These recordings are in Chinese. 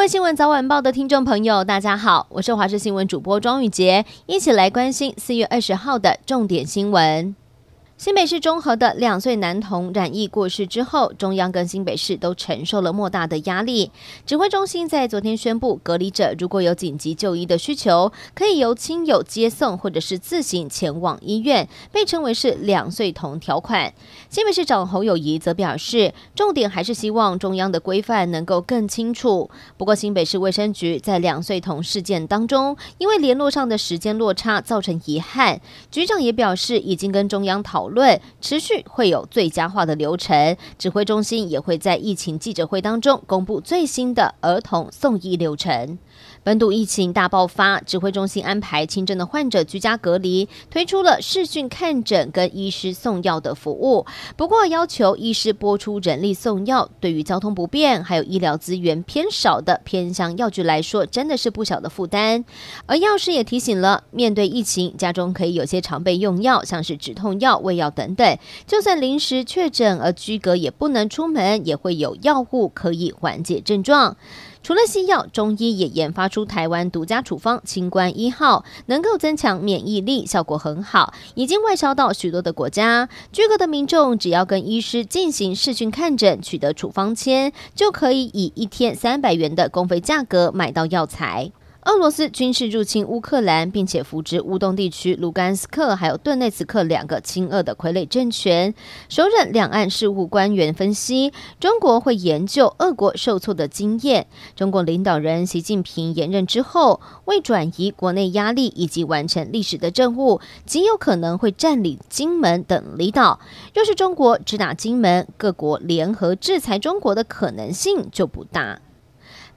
各位新闻早晚报的听众朋友，大家好，我是华视新闻主播庄雨洁，一起来关心四月二十号的重点新闻。新北市中和的两岁男童染疫过世之后，中央跟新北市都承受了莫大的压力。指挥中心在昨天宣布，隔离者如果有紧急就医的需求，可以由亲友接送或者是自行前往医院，被称为是“两岁童条款”。新北市长侯友谊则表示，重点还是希望中央的规范能够更清楚。不过，新北市卫生局在两岁童事件当中，因为联络上的时间落差造成遗憾，局长也表示已经跟中央讨论持续会有最佳化的流程，指挥中心也会在疫情记者会当中公布最新的儿童送医流程。本土疫情大爆发，指挥中心安排轻症的患者居家隔离，推出了视讯看诊跟医师送药的服务。不过，要求医师拨出人力送药，对于交通不便还有医疗资源偏少的偏向药局来说，真的是不小的负担。而药师也提醒了，面对疫情，家中可以有些常备用药，像是止痛药、胃药等等。就算临时确诊而居隔也不能出门，也会有药物可以缓解症状。除了西药，中医也研发出台湾独家处方“清冠一号”，能够增强免疫力，效果很好，已经外销到许多的国家。居隔的民众只要跟医师进行视讯看诊，取得处方签，就可以以一天三百元的公费价格买到药材。俄罗斯军事入侵乌克兰，并且扶植乌东地区卢甘斯克还有顿内茨克两个亲俄的傀儡政权。首任两岸事务官员分析，中国会研究俄国受挫的经验。中国领导人习近平延任之后，为转移国内压力以及完成历史的任务，极有可能会占领金门等离岛。若是中国只打金门，各国联合制裁中国的可能性就不大。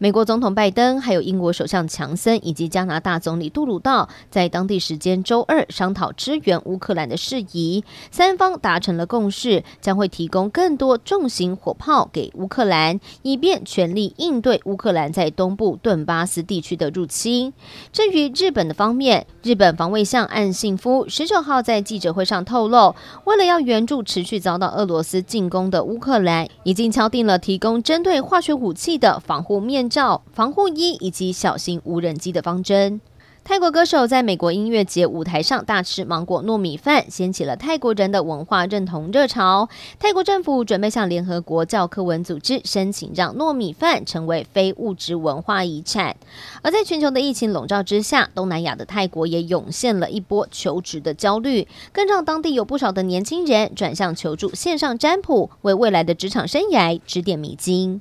美国总统拜登，还有英国首相强森以及加拿大总理杜鲁道，在当地时间周二商讨支援乌克兰的事宜。三方达成了共识，将会提供更多重型火炮给乌克兰，以便全力应对乌克兰在东部顿巴斯地区的入侵。至于日本的方面，日本防卫相岸信夫十九号在记者会上透露，为了要援助持续遭到俄罗斯进攻的乌克兰，已经敲定了提供针对化学武器的防护面罩、防护衣以及小型无人机的方针。泰国歌手在美国音乐节舞台上大吃芒果糯米饭，掀起了泰国人的文化认同热潮。泰国政府准备向联合国教科文组织申请，让糯米饭成为非物质文化遗产。而在全球的疫情笼罩之下，东南亚的泰国也涌现了一波求职的焦虑，更让当地有不少的年轻人转向求助线上占卜，为未来的职场生涯指点迷津。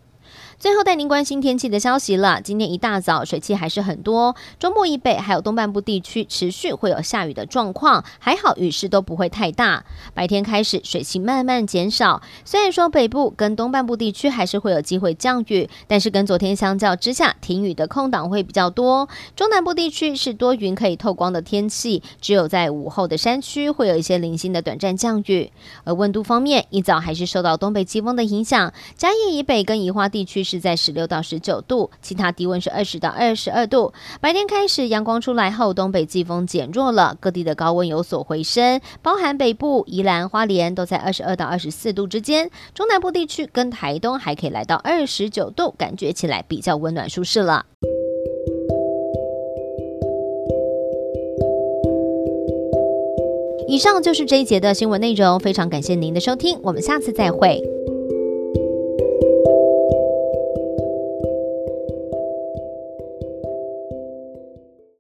最后带您关心天气的消息了。今天一大早水汽还是很多，中部以北还有东半部地区持续会有下雨的状况，还好雨势都不会太大。白天开始水汽慢慢减少，虽然说北部跟东半部地区还是会有机会降雨，但是跟昨天相较之下，停雨的空档会比较多。中南部地区是多云可以透光的天气，只有在午后的山区会有一些零星的短暂降雨。而温度方面，一早还是受到东北季风的影响，嘉义以北跟宜花地区是在十六到十九度，其他低温是二十到二十二度。白天开始阳光出来后，东北季风减弱了，各地的高温有所回升，包含北部、宜兰、花莲都在二十二到二十四度之间。中南部地区跟台东还可以来到二十九度，感觉起来比较温暖舒适了。以上就是这一节的新闻内容，非常感谢您的收听，我们下次再会。